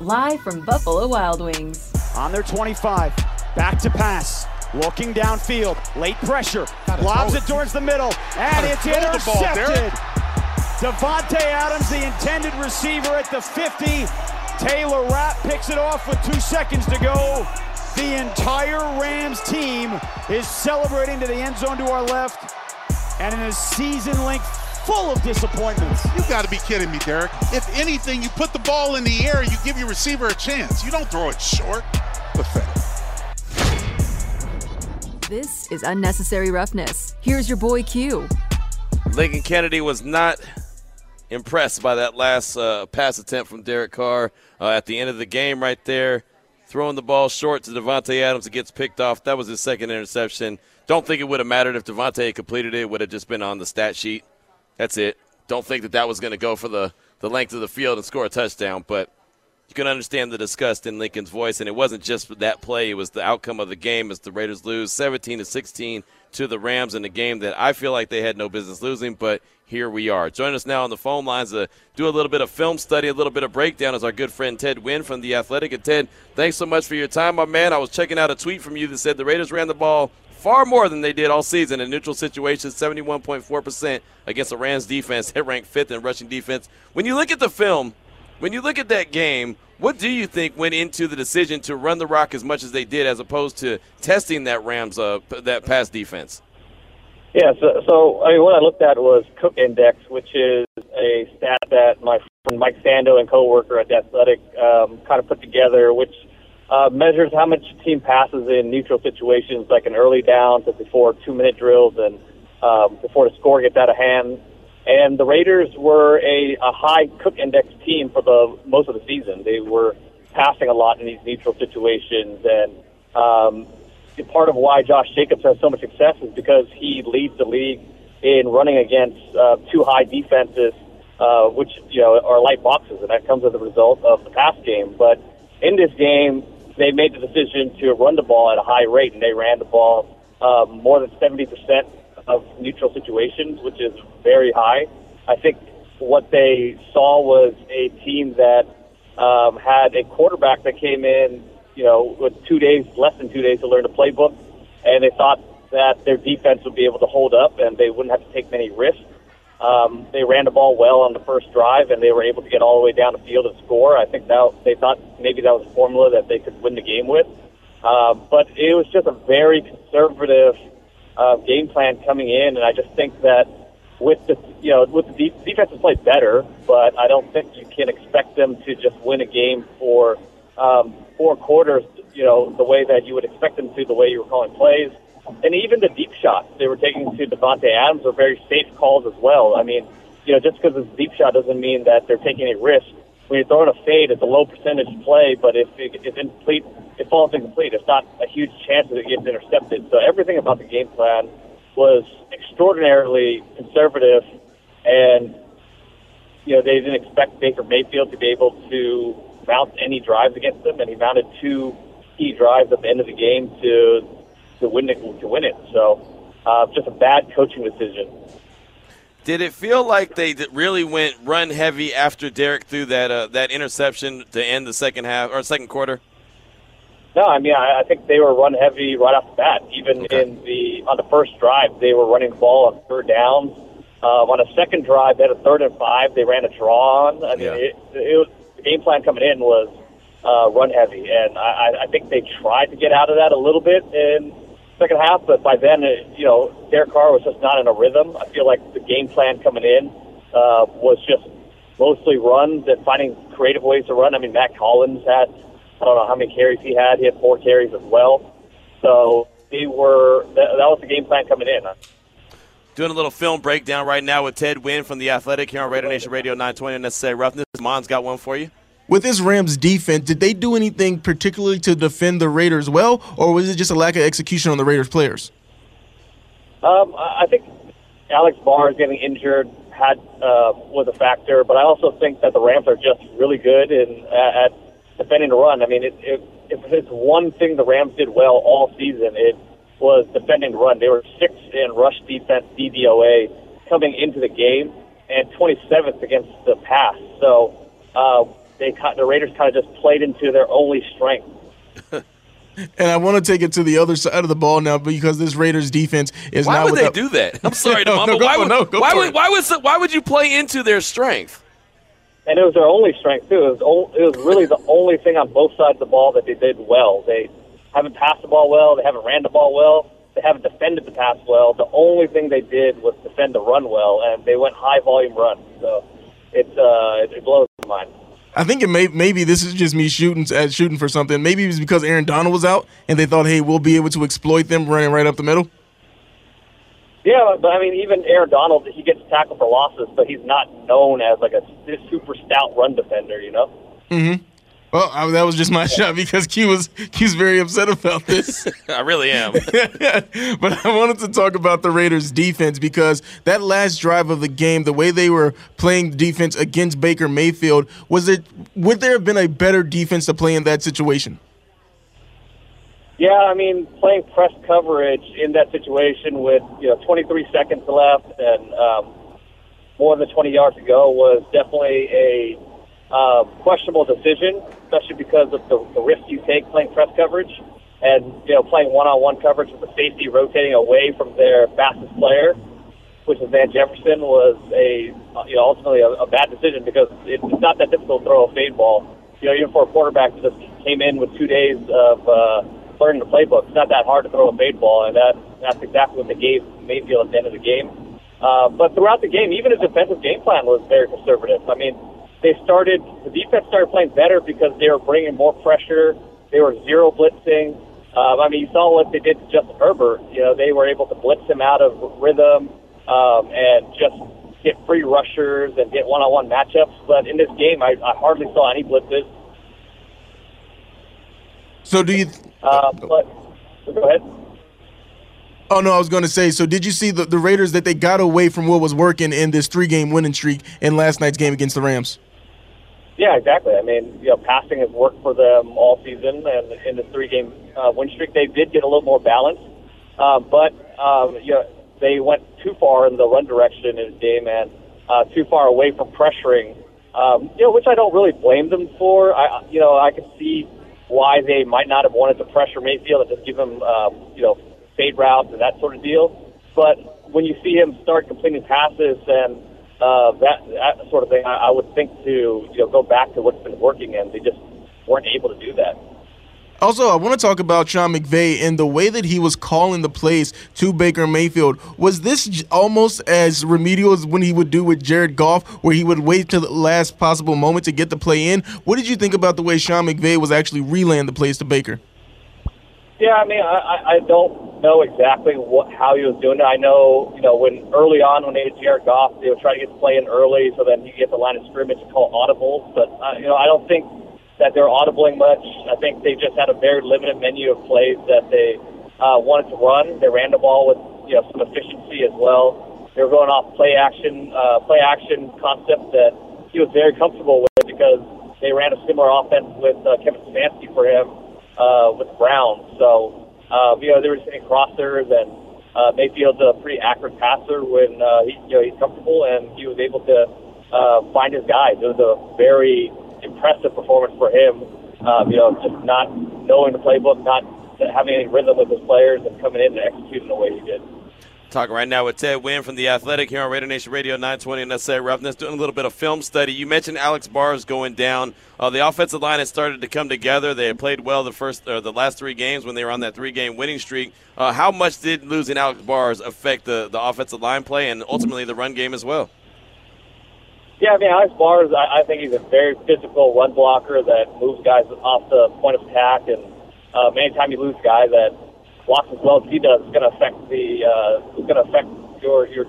live from Buffalo Wild Wings. On their 25, back to pass. Looking downfield, late pressure, lobs it towards the middle, and it's intercepted. Davante Adams, the intended receiver at the 50. Taylor Rapp picks it off with two seconds to go. The entire Rams team is celebrating to the end zone to our left, and in a season length full of disappointments. You got to be kidding me, Derek. If anything, you put the ball in the air, you give your receiver a chance. You don't throw it short. Pathetic. This is Unnecessary Roughness. Here's your boy Q. Lincoln Kennedy was not impressed by that last uh, pass attempt from Derek Carr uh, at the end of the game right there. Throwing the ball short to Davante Adams, it gets picked off. That was his second interception. Don't think it would have mattered if Davante had completed it. it. Would have just been on the stat sheet. That's it. Don't think that that was going to go for the, the length of the field and score a touchdown. But you can understand the disgust in Lincoln's voice, and it wasn't just that play; it was the outcome of the game as the Raiders lose 17 to 16 to the Rams in a game that I feel like they had no business losing. But here we are. Join us now on the phone lines to do a little bit of film study, a little bit of breakdown, is our good friend Ted Nguyen from the Athletic. And Ted, thanks so much for your time, my man. I was checking out a tweet from you that said the Raiders ran the ball far more than they did all season in neutral situations, 71.4% against the Rams defense, hit ranked fifth in rushing defense. When you look at the film, when you look at that game, what do you think went into the decision to run the rock as much as they did, as opposed to testing that Rams uh, that pass defense? Yeah, so, so I mean, what I looked at was Cook Index, which is a stat that my friend Mike Sando and coworker at the Athletic um, kind of put together, which uh, measures how much team passes in neutral situations, like an early down to before two-minute drills and um, before the score gets out of hand. And the Raiders were a, a high Cook Index team for the most of the season. They were passing a lot in these neutral situations, and um, part of why Josh Jacobs has so much success is because he leads the league in running against uh, two high defenses, uh, which you know are light boxes, and that comes as a result of the pass game. But in this game, they made the decision to run the ball at a high rate, and they ran the ball uh, more than 70% of neutral situations, which is very high. I think what they saw was a team that um, had a quarterback that came in, you know, with two days, less than two days to learn the playbook, and they thought that their defense would be able to hold up and they wouldn't have to take many risks. Um, they ran the ball well on the first drive, and they were able to get all the way down the field and score. I think that they thought maybe that was a formula that they could win the game with. Uh, but it was just a very conservative uh, game plan coming in, and I just think that with the you know with the de- defense has played better, but I don't think you can expect them to just win a game for um, four quarters. You know the way that you would expect them to, the way you were calling plays and even the deep shots they were taking to Davante Adams are very safe calls as well. I mean, you know, just because it's a deep shot doesn't mean that they're taking a risk. When you're throwing a fade, it's a low percentage play, but if it, it's incomplete, it falls incomplete. It's not a huge chance that it gets intercepted. So everything about the game plan was extraordinarily conservative, and you know they didn't expect Baker Mayfield to be able to mount any drives against them, and he mounted two key drives at the end of the game to to win it to win it. So uh, just a bad coaching decision. Did it feel like they really went run heavy after Derek threw that uh, that interception to end the second half or second quarter? No, I mean I, I think they were run heavy right off the bat. Even okay. in the on the first drive, they were running the ball on third downs. Um, on a second drive, they had a third and five. They ran a draw on. I mean, yeah. it, it was the game plan coming in was uh, run heavy, and I, I think they tried to get out of that a little bit in second half, but by then, it, you know, Derek Carr was just not in a rhythm. I feel like the game plan coming in uh, was just mostly runs and finding creative ways to run. I mean, Mack Hollins had, I don't know how many carries he had. He had four carries as well. So they were, that, that was the game plan coming in. Doing a little film breakdown right now with Ted Nguyen from The Athletic here on Raider Nation Radio 920 Necessary Roughness. Mon's got one for you with this Rams defense, did they do anything particularly to defend the Raiders well, or was it just a lack of execution on the Raiders players? Um, I think Alex Bars getting injured had uh, was a factor, but I also think that the Rams are just really good in at, defending the run. I mean, it, it, if it's one thing the Rams did well all season, it was defending the run. They were sixth in rush defense DVOA coming into the game, and 27th against the pass. So uh, they they the Raiders kind of just played into their only strength. And I want to take it to the other side of the ball now because this Raiders defense is why now. would they do that? I'm sorry, No, Mama. no, why would No, go why would why would why would you play into their strength? and it was their only strength too. It was, o- it was really the only thing on both sides of the ball that they did well. They haven't passed the ball well. They haven't ran the ball well. They haven't defended the pass well. The only thing they did was defend the run well, and they went high volume runs. So it's uh, it, it blows my mind. I think it may maybe this is just me shooting at shooting for something. Maybe it was because Aaron Donald was out and they thought, hey, we'll be able to exploit them running right up the middle. Yeah, but I mean, even Aaron Donald, he gets tackled for losses, but he's not known as like a super stout run defender. You know. Mm-hmm. Well, I, that was just my shot because Q was Q's very upset about this. I really am. but I wanted to talk about the Raiders' defense because that last drive of the game, the way they were playing defense against Baker Mayfield, was it would there have been a better defense to play in that situation? Yeah, I mean, playing press coverage in that situation with you know 23 seconds left and um, more than 20 yards to go was definitely a uh, questionable decision, especially because of the, the risk you take playing press coverage and you know playing one-on-one coverage with the safety rotating away from their fastest player, which is Van Jefferson, was a you know ultimately a, a bad decision because it's not that difficult to throw a fade ball. You know, even for a quarterback that just came in with two days of uh, learning the playbook, it's not that hard to throw a fade ball, and that that's exactly what they gave Mayfield at the end of the game. Uh, but throughout the game, even his defensive game plan was very conservative. I mean, they started the defense started playing better because they were bringing more pressure. They were zero blitzing. Um, I mean, you saw what they did to Justin Herbert. You know, they were able to blitz him out of rhythm um, and just get free rushers and get one-on-one matchups. But in this game, I, I hardly saw any blitzes. So do you? Uh, but so go ahead. Oh no, I was going to say. So did you see the, the Raiders that they got away from what was working in this three game winning streak in last night's game against the Rams? Yeah, exactly. I mean, you know, passing has worked for them all season, and in the three-game uh, win streak, they did get a little more balance. Uh, but um, you know, they went too far in the run direction in this game, and uh, too far away from pressuring. Um, you know, which I don't really blame them for. I, you know, I can see why they might not have wanted to pressure Mayfield and just give him, um, you know, fade routes and that sort of deal. But when you see him start completing passes and uh, that that sort of thing, I, I would think to you know go back to what's been working, and they just weren't able to do that. Also, I want to talk about Sean McVay and the way that he was calling the plays to Baker Mayfield. Was this almost as remedial as when he would do with Jared Goff, where he would wait to the last possible moment to get the play in? What did you think about the way Sean McVay was actually relaying the plays to Baker? Yeah, I mean, I, I- don't know exactly what how he was doing it. I know, you know, when early on when they had Jared Goff, they would try to get the play in early so then you get the line of scrimmage and call audibles. But uh, you know, I don't think that they're audibling much. I think they just had a very limited menu of plays that they uh, wanted to run. They ran the ball with you know some efficiency as well. They were going off play action, uh, play action concept that he was very comfortable with because they ran a similar offense with uh, Kevin Stefanski for him uh, with Brown. So, uh, you know, they were hitting crossers, and uh, Mayfield's a pretty accurate passer when uh, he, you know, he's comfortable, and he was able to uh, find his guys. It was a very impressive performance for him. Um, you know, just not knowing the playbook, not having any rhythm with his players, and coming in and executing the way he did. Talking right now with Ted Nguyen from The Athletic here on Raider Nation Radio 920 and Necessary Roughness, doing a little bit of film study. You mentioned Alex Bars going down. Uh, the offensive line has started to come together. They had played well the first the last three games when they were on that three game winning streak. Uh, how much did losing Alex Bars affect the, the offensive line play and ultimately the run game as well? Yeah, I mean, Alex Barnes, I, I think he's a very physical run blocker that moves guys off the point of attack. And uh, anytime you lose a guy that blocks as well as he does, it's going to affect the uh, it's going to affect your your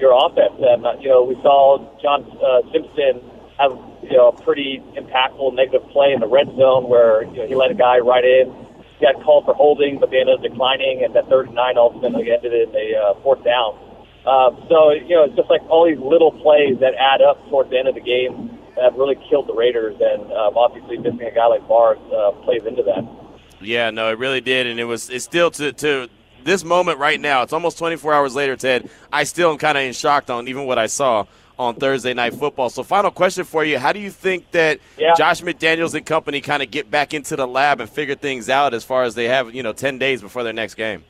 your offense. And uh, you know, we saw John uh, Simpson have you know a pretty impactful negative play in the red zone where you know, he let a guy right in. He got called for holding, but they ended up declining, and that third and nine ultimately ended in a uh, fourth down. Um, so you know, it's just like all these little plays that add up towards the end of the game that really killed the Raiders, and um, obviously missing a guy like Barnes uh, plays into that. Yeah, no, it really did, and it was it's still to to this moment right now. It's almost 24 hours later, Ted. I still am kind of in shock on even what I saw on Thursday Night Football. So, final question for you: How do you think that Yeah. Josh McDaniels and company kind of get back into the lab and figure things out as far as they have, you know, ten days before their next game?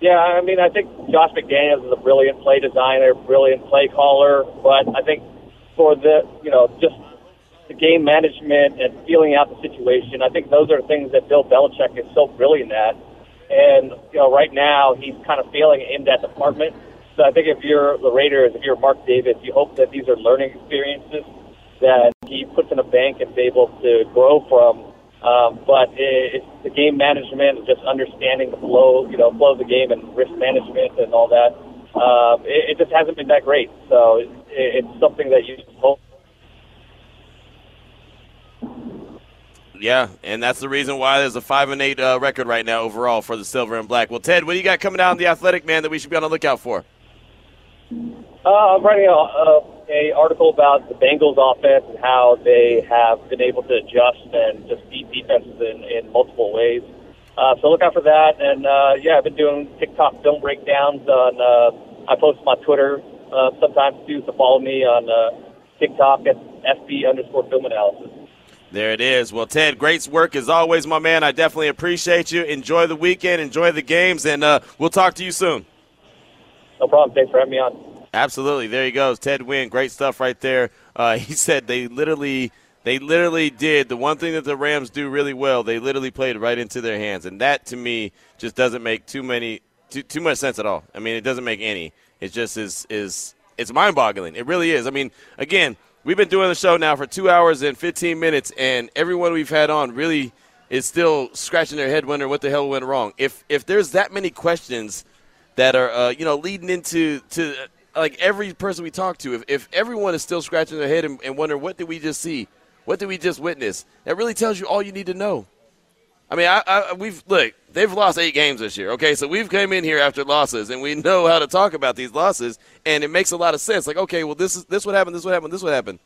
Yeah, I mean, I think Josh McDaniels is a brilliant play designer, brilliant play caller, but I think for the, you know, just the game management and feeling out the situation, I think those are things that Bill Belichick is so brilliant at. And, you know, right now he's kind of failing in that department. So I think if you're the Raiders, if you're Mark Davis, you hope that these are learning experiences that he puts in a bank and is able to grow from. Um, but it, it's the game management, just understanding the flow, you know, flow of the game and risk management and all that. Um, it, it just hasn't been that great. So it, it's something that you hope. Yeah, and that's the reason why there's a five and eight uh, record right now overall for the silver and black. Well, Ted, what do you got coming out in the Athletic man that we should be on the lookout for? Uh, I'm writing a, a, a article about the Bengals offense and how they have been able to adjust and just beat defenses in, in multiple ways. Uh, so look out for that. And uh, yeah, I've been doing TikTok film breakdowns on. Uh, I post my Twitter uh, sometimes too. So follow me on uh, TikTok at FB underscore film analysis. There it is. Well, Ted, great work as always, my man. I definitely appreciate you. Enjoy the weekend, enjoy the games, and uh, we'll talk to you soon. No problem. Thanks for having me on. Absolutely. There he goes. Ted Nguyen. Great stuff right there. Uh, he said they literally they literally did the one thing that the Rams do really well. They literally played right into their hands, and that to me just doesn't make too many too, too much sense at all. I mean, it doesn't make any. It just is is it's mind-boggling. It really is. I mean, again, we've been doing the show now for two hours and 15 minutes, and everyone we've had on really is still scratching their head, wondering what the hell went wrong. If if there's that many questions that are uh, you know leading into to uh, like every person we talk to, if, if everyone is still scratching their head and, and wondering what did we just see, what did we just witness, that really tells you all you need to know. I mean, I, I, we've look. They've lost eight games this year. Okay, so we've came in here after losses, and we know how to talk about these losses, and it makes a lot of sense. Like, okay, well, this is this what happened, this what happened, this what happened.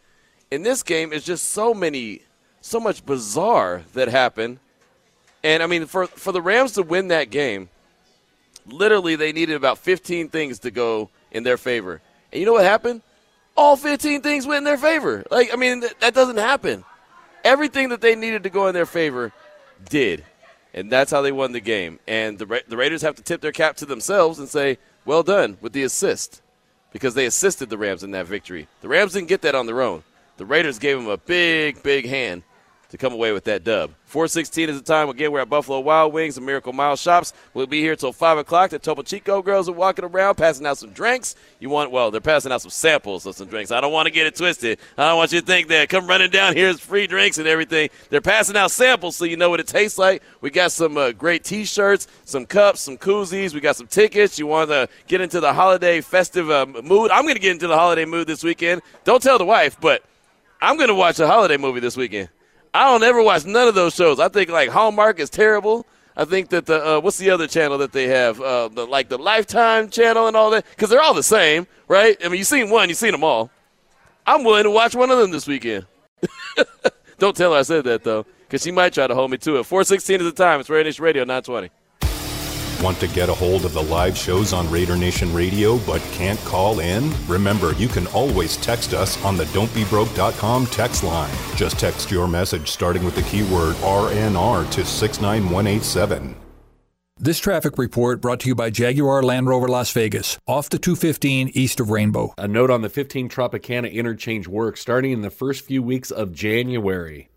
In this game, it's just so many, so much bizarre that happened, and I mean, for for the Rams to win that game, literally they needed about 15 things to go in their favor, and you know what happened? All 15 things went in their favor. Like, I mean, th- that doesn't happen. Everything that they needed to go in their favor did. And that's how they won the game. And the, Ra- the Raiders have to tip their cap to themselves and say, well done with the assist because they assisted the Rams in that victory. The Rams didn't get that on their own. The Raiders gave them a big, big hand to come away with that dub. 416 is the time. Again, we're at Buffalo Wild Wings and Miracle Mile Shops. We'll be here till 5 o'clock. The Topo Chico girls are walking around passing out some drinks. You want, well, they're passing out some samples of some drinks. I don't want to get it twisted. I don't want you to think that come running down here is free drinks and everything. They're passing out samples so you know what it tastes like. We got some uh, great t shirts, some cups, some koozies. We got some tickets. You want to get into the holiday festive uh, mood? I'm going to get into the holiday mood this weekend. Don't tell the wife, but I'm going to watch a holiday movie this weekend. I don't ever watch none of those shows. I think like Hallmark is terrible. I think that the uh, what's the other channel that they have, uh, the like the Lifetime channel and all that, because they're all the same, right? I mean, you've seen one, you've seen them all. I'm willing to watch one of them this weekend. don't tell her I said that though, because she might try to hold me to it. 416 is the time. It's Raider Nation Radio 920. Want to get a hold of the live shows on Raider Nation Radio but can't call in? Remember, you can always text us on the don'tbebroke.com text line. Just text your message starting with the keyword RNR to 69187. This traffic report brought to you by Jaguar Land Rover Las Vegas, off the 215 east of Rainbow. A note on the 15 Tropicana interchange work starting in the first few weeks of January.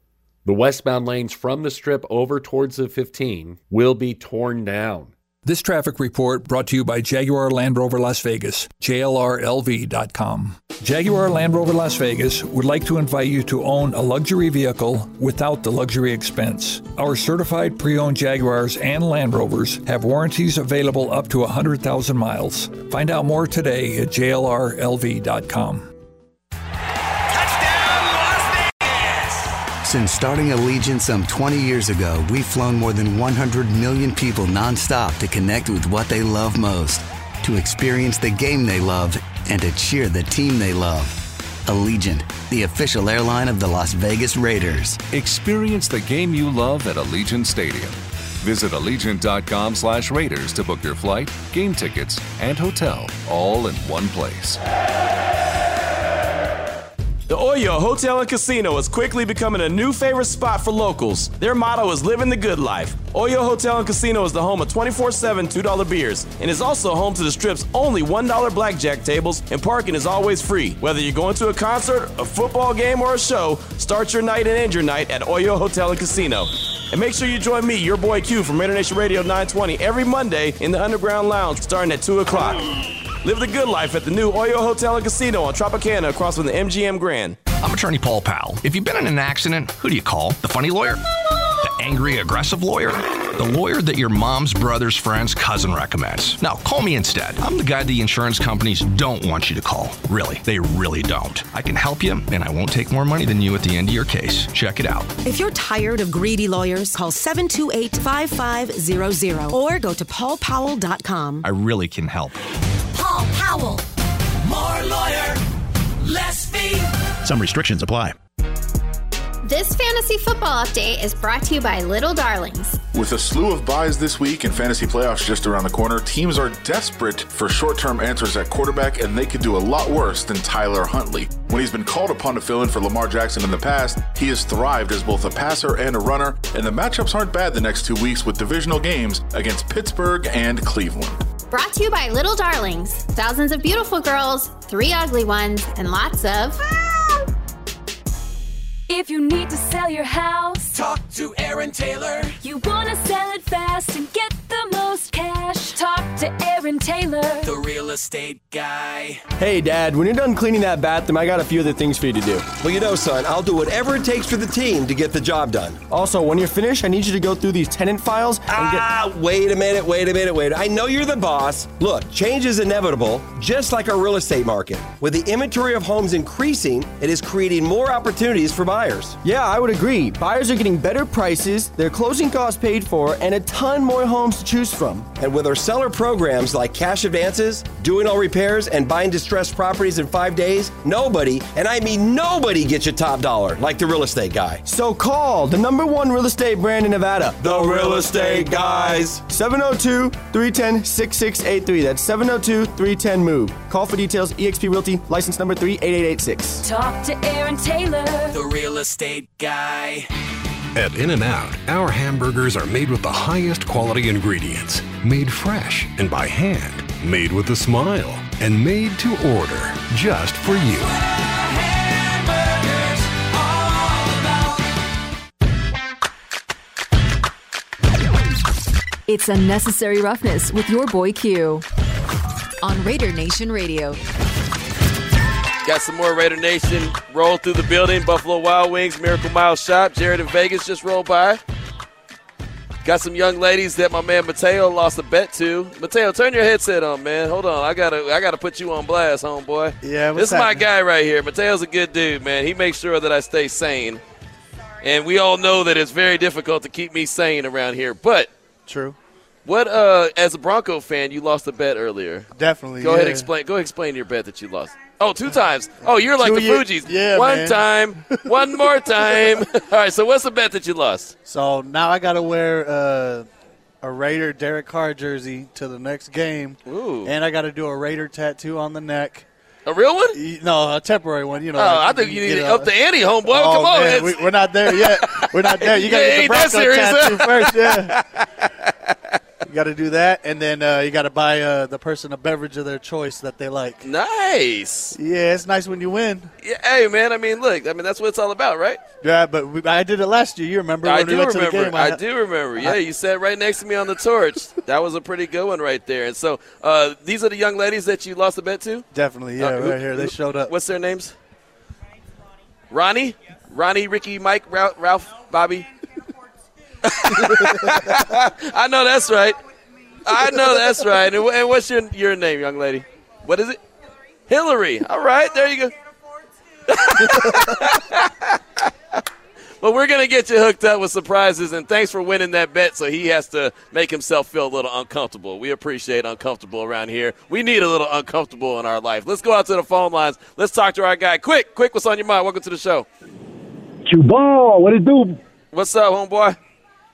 The westbound lanes from the strip over towards the 15 will be torn down. This traffic report brought to you by Jaguar Land Rover Las Vegas, JLRLV.com. Jaguar Land Rover Las Vegas would like to invite you to own a luxury vehicle without the luxury expense. Our certified pre owned Jaguars and Land Rovers have warranties available up to 100,000 miles. Find out more today at JLRLV.com. Since starting Allegiant some 20 years ago, we've flown more than 100 million people nonstop to connect with what they love most, to experience the game they love, and to cheer the team they love. Allegiant, the official airline of the Las Vegas Raiders. Experience the game you love at Allegiant Stadium. Visit allegiant.com slash Raiders to book your flight, game tickets, and hotel all in one place. The Oyo Hotel and Casino is quickly becoming a new favorite spot for locals. Their motto is living the good life. Oyo Hotel and Casino is the home of 24 7 $2 beers and is also home to the strip's only $1 blackjack tables, and parking is always free. Whether you're going to a concert, a football game, or a show, start your night and end your night at Oyo Hotel and Casino. And make sure you join me, your boy Q, from Raider Nation Radio 920 every Monday in the Underground Lounge starting at 2 o'clock. Live the good life at the new Oyo Hotel and Casino on Tropicana across from the MGM Grand. I'm attorney Paul Powell. If you've been in an accident, who do you call? The funny lawyer? The angry, aggressive lawyer? The lawyer that your mom's brother's friend's cousin recommends. Now, call me instead. I'm the guy the insurance companies don't want you to call. Really, they really don't. I can help you, and I won't take more money than you at the end of your case. Check it out. If you're tired of greedy lawyers, call 728 5500 or go to paulpowell.com. I really can help. Paul Powell. More lawyer, less fee. Some restrictions apply. This fantasy football update is brought to you by Little Darlings. With a slew of byes this week and fantasy playoffs just around the corner, teams are desperate for short term answers at quarterback, and they could do a lot worse than Tyler Huntley. When he's been called upon to fill in for Lamar Jackson in the past, he has thrived as both a passer and a runner, and the matchups aren't bad the next two weeks with divisional games against Pittsburgh and Cleveland. Brought to you by Little Darlings. Thousands of beautiful girls, three ugly ones, and lots of. If you need to sell your house, talk to Aaron Taylor. You want to sell it fast and get the most cash, talk to Aaron Taylor, the real estate guy. Hey, Dad, when you're done cleaning that bathroom, I got a few other things for you to do. Well, you know, son, I'll do whatever it takes for the team to get the job done. Also, when you're finished, I need you to go through these tenant files and ah, get. wait a minute, wait a minute, wait. I know you're the boss. Look, change is inevitable, just like our real estate market. With the inventory of homes increasing, it is creating more opportunities for buyers. Yeah, I would agree. Buyers are getting better prices, their closing costs paid for, and a ton more homes to choose from. And with our seller programs like cash advances, doing all repairs, and buying distressed properties in five days, nobody, and I mean nobody, gets your top dollar like the real estate guy. So call the number one real estate brand in Nevada, the Real Estate Guys. 702 310 6683. That's 702 310 MOVE. Call for details, eXp Realty, license number 38886. Talk to Aaron Taylor, the real estate guy. At In N Out, our hamburgers are made with the highest quality ingredients, made fresh and by hand, made with a smile, and made to order just for you. It's Unnecessary Roughness with your boy Q on Raider Nation Radio. Got some more Raider Nation roll through the building. Buffalo Wild Wings, Miracle Mile Shop. Jared in Vegas just rolled by. Got some young ladies that my man Mateo lost a bet to. Mateo, turn your headset on, man. Hold on, I gotta, I gotta put you on blast, homeboy. Yeah, this is my guy right here. Mateo's a good dude, man. He makes sure that I stay sane, and we all know that it's very difficult to keep me sane around here. But true. What, uh, as a Bronco fan, you lost a bet earlier. Definitely. Go yeah. ahead, explain. Go explain your bet that you lost. Oh, two times. Oh, you're like Two the Fugees. yeah, One man. time, one more time. All right. So what's the bet that you lost? So now I got to wear uh, a Raider Derek Carr jersey to the next game, Ooh. and I got to do a Raider tattoo on the neck. A real one? No, a temporary one. You know. Oh, like I think you need to up the ante, homeboy. Oh, Come on, man, it's- we, we're not there yet. We're not there. You got to get the ain't that Bronco tattoo first. Yeah. you got to do that, and then uh, you got to buy uh, the person a beverage of their choice that they like. Nice. Yeah, it's nice when you win. Yeah, hey, man. I mean, look. I mean, that's what it's all about, right? Yeah, but we, I did it last year. You remember? I when we do went to the remember. game, I do remember. Yeah, you sat right next to me on the torch. that was a pretty good one right there. And so, uh, these are the young ladies that you lost a bet to. Definitely, yeah, Uh, who- right here. They who- showed up. What's their names? Ronnie, Ronnie, Ricky, Mike, Ralph Bobby. I know that's right. I know that's right. And, what's your your name, young lady? What is it? Hillary. All right, there you go. Well, we're going to get you hooked up with surprises, and thanks for winning that bet. So he has to make himself feel a little uncomfortable. We appreciate uncomfortable around here. We need a little uncomfortable in our life. Let's go out to the phone lines. Let's talk to our guy. Quick, quick, what's on your mind? Welcome to the show. Q ball, what it do? What's up, homeboy?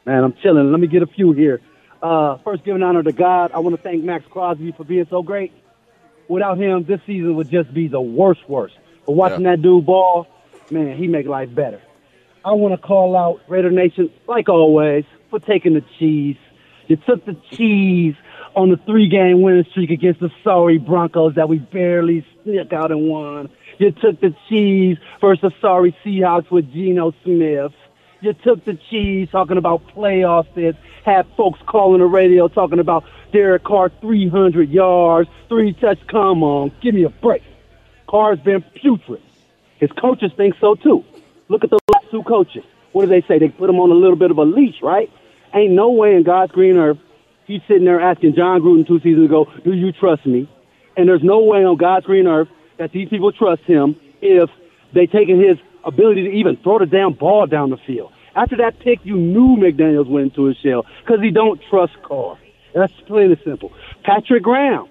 Man, I'm chilling. Let me get a few here. Uh, first, giving honor to God. I want to thank Maxx Crosby for being so great. Without him, this season would just be the worst, worst. But watching that dude ball, man, he make life better. I want to call out Raider Nation, like always, for taking the cheese. You took the cheese on the three-game winning streak against the sorry Broncos that we barely snuck out and won. You took the cheese versus the sorry Seahawks with Geno Smith. You took the cheese talking about playoff fits, had folks calling the radio talking about Derek Carr 300 yards, three touch. Come on, give me a break. Carr's been putrid. His coaches think so too. Look at the last two coaches. What do they say? They put him on a little bit of a leash, right? Ain't no way in God's green earth he's sitting there asking Jon Gruden two seasons ago, "Do you trust me?" And there's no way on God's green earth that these people trust him if they taking his ability to even throw the damn ball down the field. After that pick, you knew McDaniels went into his shell because he don't trust Carr. That's plain and simple. Patrick Graham,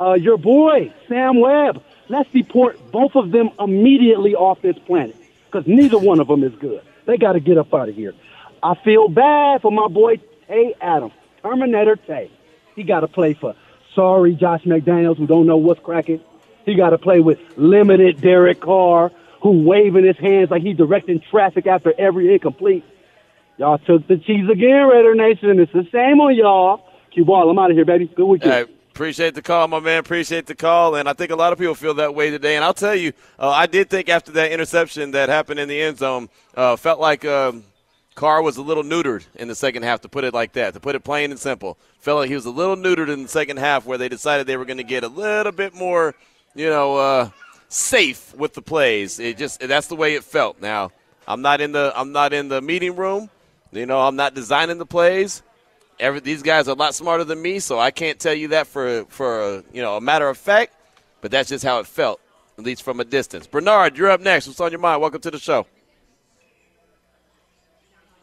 uh, your boy Sam Webb. Let's deport both of them immediately off this planet because neither one of them is good. They got to get up out of here. I feel bad for my boy Tay Adams, Terminator Tay. He got to play for sorry Josh McDaniels who don't know what's cracking. He got to play with limited Derek Carr who waving his hands like he's directing traffic after every incomplete. Y'all took the cheese again, Raider Nation. It's the same on y'all. Q ball, I'm out of here, baby. Good weekend. Hey, appreciate the call, my man. Appreciate the call, and I think a lot of people feel that way today. And I'll tell you, uh, I did think after that interception that happened in the end zone, uh, felt like um, Carr was a little neutered in the second half. To put it like that, to put it plain and simple, felt like he was a little neutered in the second half, where they decided they were going to get a little bit more, you know, uh, safe with the plays. It just that's the way it felt. Now, I'm not in the I'm not in the meeting room. You know, I'm not designing the plays. Every, these guys are a lot smarter than me, so I can't tell you that for for you know a matter of fact. But that's just how it felt, at least from a distance. Bernard, you're up next. What's on your mind? Welcome to the show.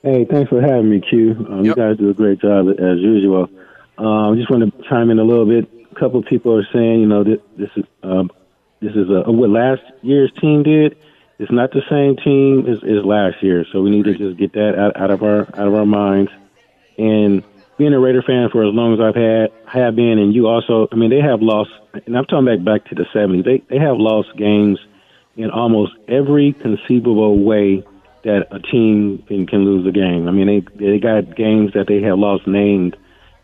Hey, thanks for having me, Q. Um, You guys do a great job as usual. Um, I just want to chime in a little bit. A couple of people are saying, you know, this, this is um, this is a, what last year's team did. It's not the same team as, as last year, so we need to just get that out, out of our out of our minds. And being a Raider fan for as long as I've had have been, and you also, I mean, they have lost, and I'm talking back back to the '70s. They they have lost games in almost every conceivable way that a team can, can lose a game. I mean, they they got games that they have lost named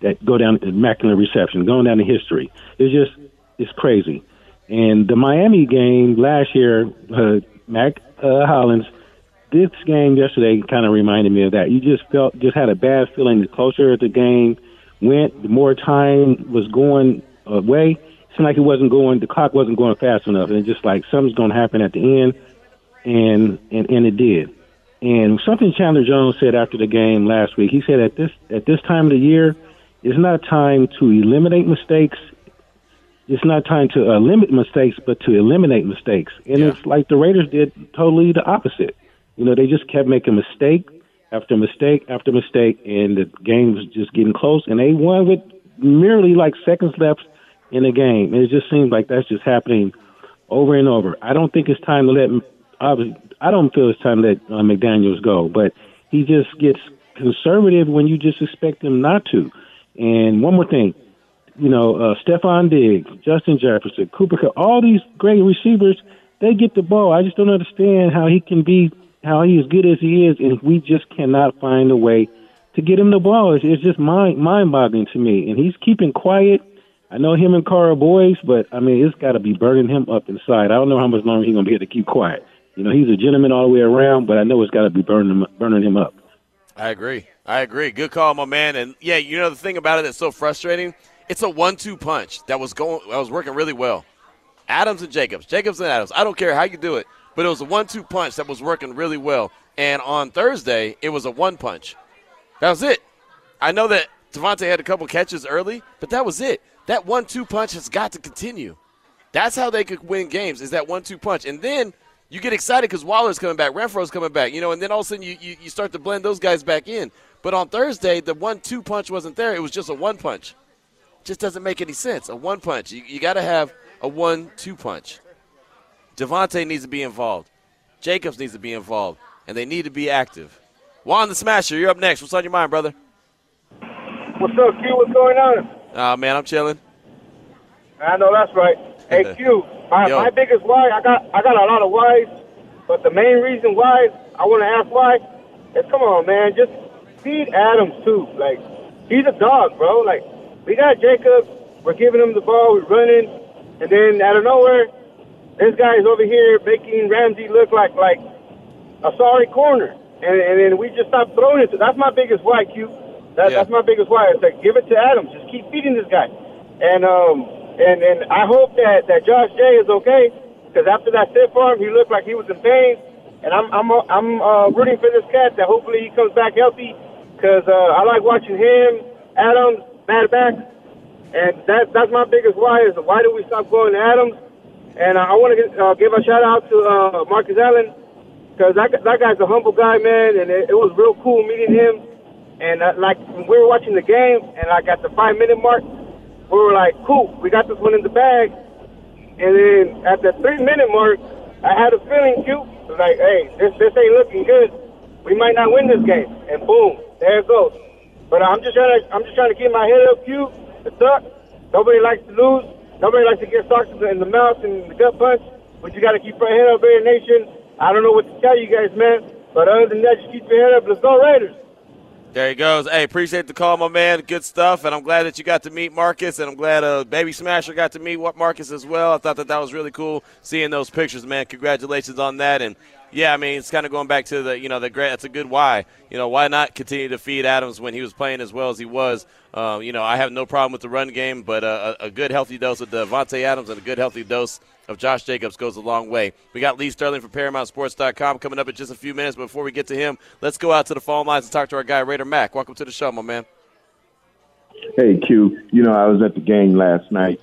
that go down immaculate reception, going down in history. It's just it's crazy. And the Miami game last year, uh, Mack uh, Hollins, this game yesterday kind of reminded me of that. You just felt, just had a bad feeling. The closer the game went, the more time was going away. It seemed like it wasn't going, the clock wasn't going fast enough. And it's just like something's going to happen at the end. And, and, and it did. And something Chandler Jones said after the game last week, he said at this, at this time of the year, it's not time to eliminate mistakes it's not time to uh, limit mistakes, but to eliminate mistakes. And yeah. it's like the Raiders did totally the opposite. You know, they just kept making mistake after mistake after mistake, and the game was just getting close. And they won with merely like seconds left in the game. And it just seems like that's just happening over and over. I don't think it's time to let. I don't feel it's time to let uh, McDaniels go, but he just gets conservative when you just expect him not to. And one more thing, you know, uh, Stefon Diggs, Justin Jefferson, Cooper Kupp, all these great receivers, they get the ball. I just don't understand how he can be, how he as good as he is, and we just cannot find a way to get him the ball. It's, it's just mind mind boggling to me. And he's keeping quiet. I know him and are boys, but I mean, it's got to be burning him up inside. I don't know how much longer he's going to be able to keep quiet. You know, he's a gentleman all the way around, but I know it's got to be burning him, burning him up. I agree. I agree. Good call, my man. And yeah, you know the thing about it that's so frustrating it's a one-two punch that was going that was working really well. Adams and Jacobs, Jacobs and Adams. I don't care how you do it, but it was a one-two punch that was working really well. And on Thursday, it was a one punch. That was it. I know that Davante had a couple catches early, but that was it. That one-two punch has got to continue. That's how they could win games. Is that one-two punch, and then you get excited because Waller's coming back, Renfrow's coming back, you know, and then all of a sudden you, you, you start to blend those guys back in. But on Thursday, the one-two punch wasn't there. It was just a one punch just doesn't make any sense. A one punch. You, you got to have a one two punch. Davante needs to be involved. Jacobs needs to be involved. And they need to be active. Juan the Smasher, you're up next. What's on your mind, brother? What's up, Q? What's going on? Uh, man, I'm chilling. I know that's right. Hey, Q, My, my biggest why, I got I got a lot of whys, but the main reason why I want to ask why is come on, man, just feed Adams too. Like he's a dog, bro. Like we got Jacob, we're giving him the ball, we're running, and then out of nowhere, this guy is over here making Ramsey look like like a sorry corner, and and then we just stop throwing it. To, that's my biggest why, Q. That, That's my biggest why. It's like give it to Adams. Just keep feeding this guy, and um and and I hope that that Josh Jay is okay because after that stiff arm, he looked like he was in pain, and I'm I'm I'm uh, rooting for this cat that hopefully he comes back healthy because uh, I like watching him, Adams, Mad back, and that that's my biggest why is why do we stop going to Adams? And uh, I want to uh, give a shout out to uh, Marcus Allen because that, that guy's a humble guy, man, and it, it was real cool meeting him. And uh, like we were watching the game, and like at the five minute mark, we were like, "Cool, we got this one in the bag." And then at the three minute mark, I had a feeling, was like, "Hey, this this ain't looking good. We might not win this game." And boom, there it goes. But I'm just trying to I'm just trying to keep my head up, Q. It's up. Nobody likes to lose. Nobody likes to get socked in the, mouth and the gut punch. But you got to keep your head up, Raider Nation. I don't know what to tell you guys, man. But other than that, just keep your head up. Let's go, Raiders. There he goes. Hey, appreciate the call, my man. Good stuff, and I'm glad that you got to meet Marcus, and I'm glad uh, Baby Smasher got to meet Marcus as well. I thought that that was really cool seeing those pictures, man. Congratulations on that, and yeah, I mean it's kind of going back to the you know the great. That's a good why. You know why not continue to feed Adams when he was playing as well as he was. Uh, you know I have no problem with the run game, but a, a good healthy dose of Davante Adams and a good healthy dose of Josh Jacobs goes a long way. We got Lee Sterling from ParamountSports.com coming up in just a few minutes. But before we get to him, let's go out to the phone lines and talk to our guy Raider Mac. Welcome to the show, my man. Hey Q, you know I was at the game last night,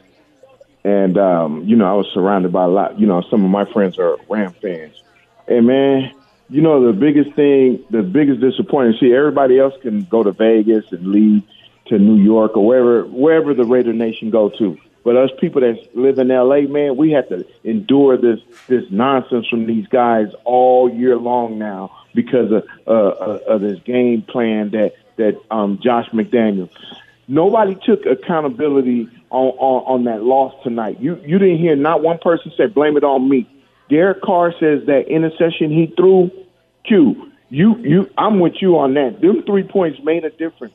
and um, you know I was surrounded by a lot. You know some of my friends are Ram fans, and man, you know the biggest thing, the biggest disappointment. See, everybody else can go to Vegas and leave to New York or wherever wherever the Raider Nation go to. But us people that live in LA, man, we have to endure this this nonsense from these guys all year long now because of uh, uh, of this game plan that that um, Josh McDaniel. Nobody took accountability on, on on that loss tonight. You you didn't hear not one person say blame it on me. Derek Carr says that interception he threw, Q. You you I'm with you on that. Them three points made a difference.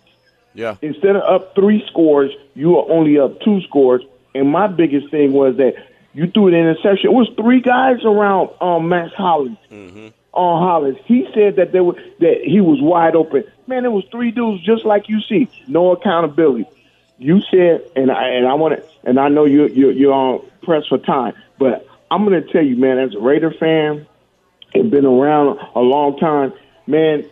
Yeah. Instead of up three scores, you were only up two scores. And my biggest thing was that you threw an interception. It was three guys around um, Max Hollins. Mm-hmm. On Hollins, he said that there was that he was wide open. Man, it was three dudes just like you see. No accountability. You said, and I and I want to, and I know you you you're on press for time, but I'm to tell you, man, as a Raider fan, and been around a long time, man.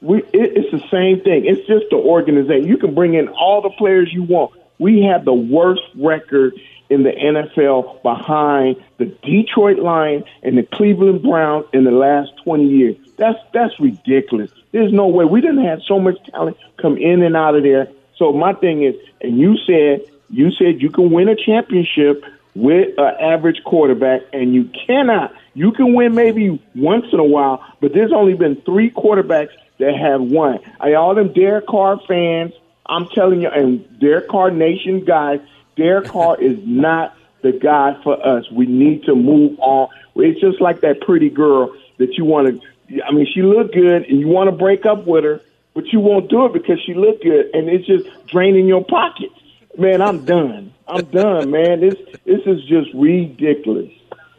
We it, it's the same thing. It's just the organization. You can bring in all the players you want. We have the worst record in the NFL behind the Detroit Lions and the Cleveland Browns in the last 20 years. That's that's ridiculous. There's no way we didn't have so much talent come in and out of there. So my thing is, and you said you said you can win a championship with an average quarterback, and you cannot. You can win maybe once in a while, but there's only been three quarterbacks that have won. I all them Derek Carr fans. I'm telling you, and Derek Carr Nation guys, Derek Carr is not the guy for us. We need to move on. It's just like that pretty girl that you want to. I mean, she looked good, and you want to break up with her, but you won't do it because she looked good, and it's just draining your pockets. Man, I'm done. I'm done, man. This this is just ridiculous.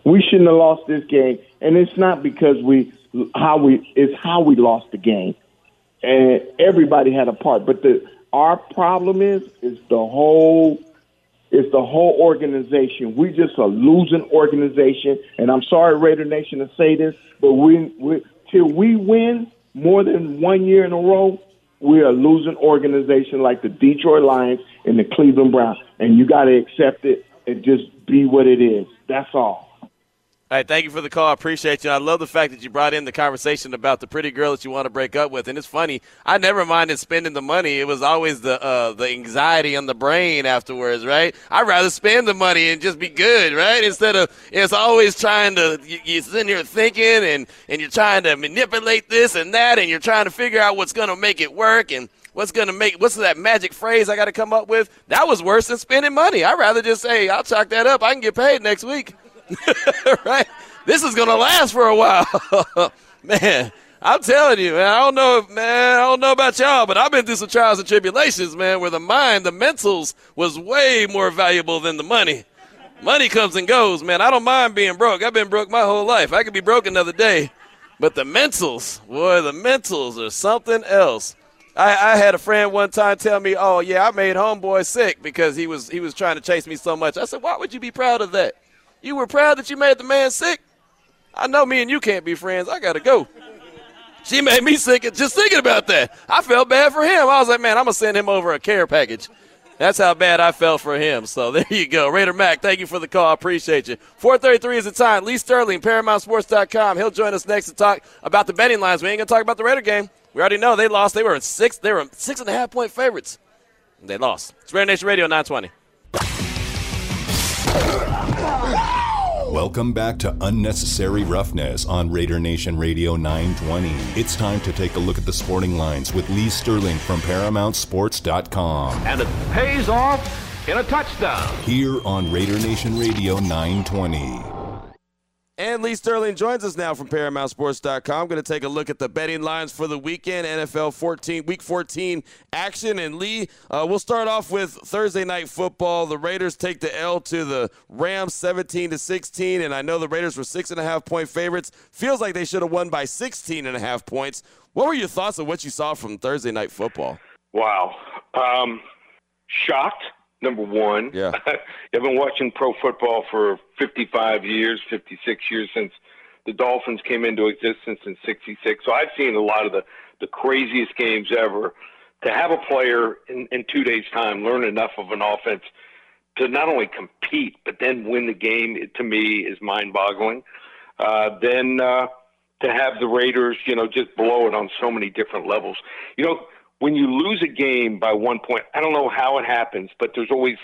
We shouldn't have lost this game, and it's not because we how we it's how we lost the game, and everybody had a part. But the our problem is is the whole it's the whole organization. We just a losing organization, and I'm sorry, Raider Nation, to say this, but we, we till we win more than one year in a row, we are losing organization like the Detroit Lions and the Cleveland Browns, and you got to accept it and just be what it is. That's all. All right, thank you for the call. I appreciate you. I love the fact that you brought in the conversation about the pretty girl that you want to break up with. And it's funny, I never minded spending the money. It was always the uh, the anxiety on the brain afterwards, right? I'd rather spend the money and just be good, right? Instead of it's always trying to you, you're sitting here thinking and and you're trying to manipulate this and that, and you're trying to figure out what's going to make it work and what's going to make what's that magic phrase I got to come up with. That was worse than spending money. I'd rather just say I'll chalk that up. I can get paid next week. right? This is gonna last for a while, man. I'm telling you, man. I don't know, man. I don't know about y'all, but I've been through some trials and tribulations, man. Where the mind, the mentals, was way more valuable than the money. Money comes and goes, man. I don't mind being broke. I've been broke my whole life. I could be broke another day, but the mentals, boy, the mentals are something else. I, I had a friend one time tell me, "Oh yeah, I made homeboy sick because he was he was trying to chase me so much." I said, "Why would you be proud of that? You were proud that you made the man sick. I know me and you can't be friends. I gotta go." She made me sick just thinking about that. I felt bad for him. I was like, man, I'm gonna send him over a care package. That's how bad I felt for him. So there you go. Raider Mac, thank you for the call. I appreciate you. 433 is the time. Lee Sterling, ParamountSports.com. He'll join us next to talk about the betting lines. We ain't gonna talk about the Raider game. We already know they lost. They were six. They were six and a half point favorites. They lost. It's Raider Nation Radio 920. Welcome back to Unnecessary Roughness on Raider Nation Radio 920. It's time to take a look at the sporting lines with Lee Sterling from ParamountSports.com. And it pays off in a touchdown. Here on Raider Nation Radio 920. And Lee Sterling joins us now from ParamountSports.com. Going to take a look at the betting lines for the weekend, NFL 14, Week 14 action. And Lee, uh, we'll start off with Thursday night football. The Raiders take the L to the Rams, 17 to 16. And I know the Raiders were six and a half point favorites. Feels like they should have won by 16 and a half points. What were your thoughts of what you saw from Thursday night football? Wow, um, shocked number one. Yeah. I've been watching pro football for 55 years, 56 years since the Dolphins came into existence in 66. So I've seen a lot of the, the craziest games ever. To have a player in, in two days' time learn enough of an offense to not only compete, but then win the game, it, to me, is mind boggling. Uh, then uh, to have the Raiders, you know, just blow it on so many different levels. You know, when you lose a game by one point, I don't know how it happens, but there's always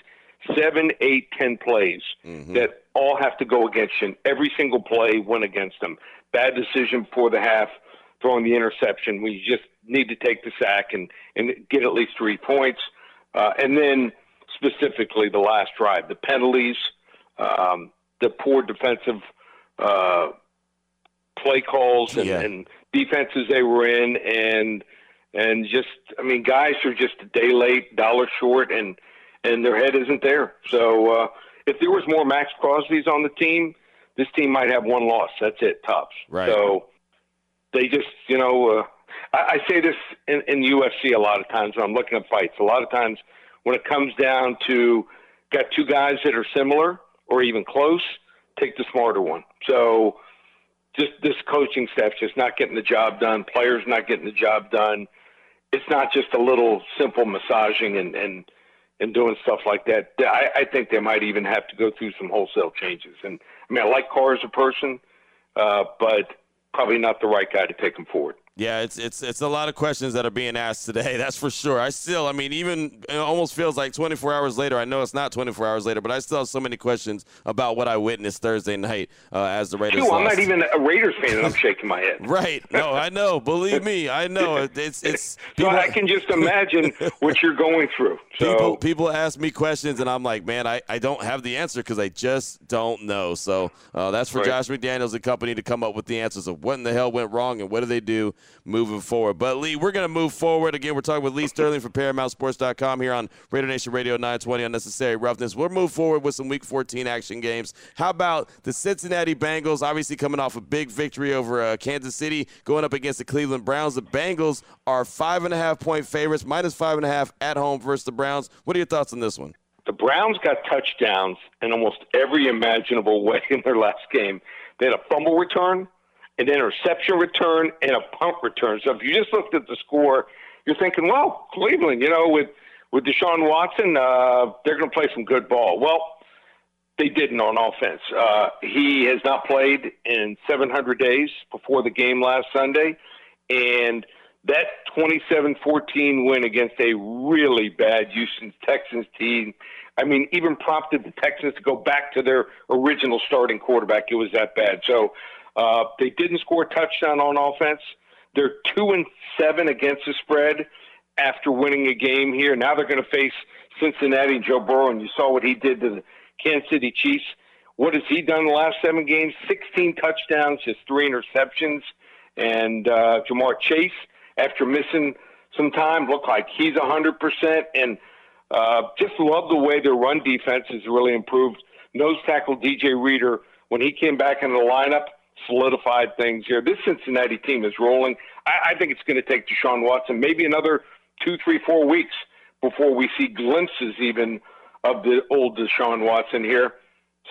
seven, eight, ten plays Mm-hmm. that all have to go against you. And Every single play went against them. Bad decision before the half, throwing the interception. We just need to take the sack and, and get at least three points. Uh, and then specifically the last drive, the penalties, um, the poor defensive uh, play calls and, Yeah. and defenses they were in, and and just I mean, guys are just a day late, dollar short, and and their head isn't there. So uh, if there was more Maxx Crosby's on the team, this team might have one loss. That's it, tops. Right. So they just, you know, uh, I, I say this in, in UFC a lot of times when I'm looking at fights. A lot of times when it comes down to got two guys that are similar or even close, take the smarter one. So just this coaching staff just not getting the job done, players not getting the job done. It's not just a little simple massaging and and and doing stuff like that. I, I think they might even have to go through some wholesale changes. And I mean, I like Carr as a person, uh, but probably not the right guy to take him forward. Yeah, it's it's it's a lot of questions that are being asked today. That's for sure. I still, I mean, even it almost feels like 24 hours later. I know it's not 24 hours later, but I still have so many questions about what I witnessed Thursday night uh, as the Raiders. I'm not even a Raiders fan, and I'm shaking my head. Right? No, I know. Believe me, I know. It- It's it's. So I can just imagine what you're going through. So People, people ask me questions, and I'm like, man, I, I don't have the answer because I just don't know. So uh, that's for Right. Josh McDaniels and company to come up with the answers of what in the hell went wrong and what do they do moving forward. But Lee, we're going to move forward. Again, we're talking with Lee Sterling from ParamountSports.com here on Raider Nation Radio 920 Unnecessary Roughness. We'll move forward with some Week 14 action games. How about the Cincinnati Bengals, obviously coming off a big victory over uh, Kansas City, going up against the Cleveland Browns. The Bengals are five and a half point favorites, minus five and a half at home versus the Browns. What are your thoughts on this one? the Browns got touchdowns in almost every imaginable way in their last game. They had a fumble return, an interception return, and a punt return. So if you just looked at the score, you're thinking, well, Cleveland, you know, with with Deshaun Watson, uh, they're going to play some good ball. Well, they didn't on offense. Uh, he has not played in 700 days before the game last Sunday, and that 27-14 win against a really bad Houston Texans team, I mean, even prompted the Texans to go back to their original starting quarterback. It was that bad. So uh, they didn't score a touchdown on offense. They're two and seven against the spread after winning a game here. Now they're going to face Cincinnati Joe Burrow, and you saw what he did to the Kansas City Chiefs. What has he done in the last seven games? 16 touchdowns, just three interceptions. And uh, Ja'Marr Chase, after missing some time, looked like he's 100%. And uh, just love the way their run defense has really improved. Nose tackle DJ Reader, when he came back into the lineup, solidified things here. This Cincinnati team is rolling. I, I think it's going to take Deshaun Watson maybe another two, three, four weeks before we see glimpses even of the old Deshaun Watson here.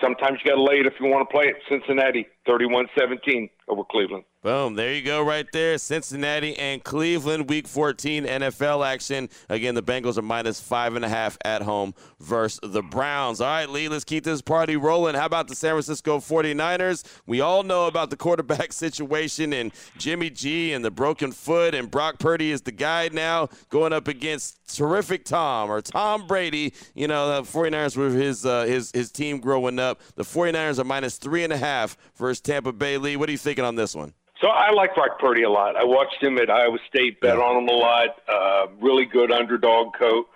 Sometimes you got to lay it if you want to play it. Cincinnati, 31 17 over Cleveland. Boom. There you go, right there. Cincinnati and Cleveland, week 14 NFL action. Again, the Bengals are minus five and a half at home versus the Browns. All right, Lee, let's keep this party rolling. How about the San Francisco 49ers? We all know about the quarterback situation and Jimmy G and the broken foot, and Brock Purdy is the guy now going up against terrific Tom or Tom Brady. You know, the 49ers were his, uh, his, his team growing up. The 49ers are minus three and a half versus Tampa Bay. Lee, what are you thinking on this one? So I like Brock Purdy a lot. I watched him at Iowa State, bet on him a lot. Uh, really good underdog coach,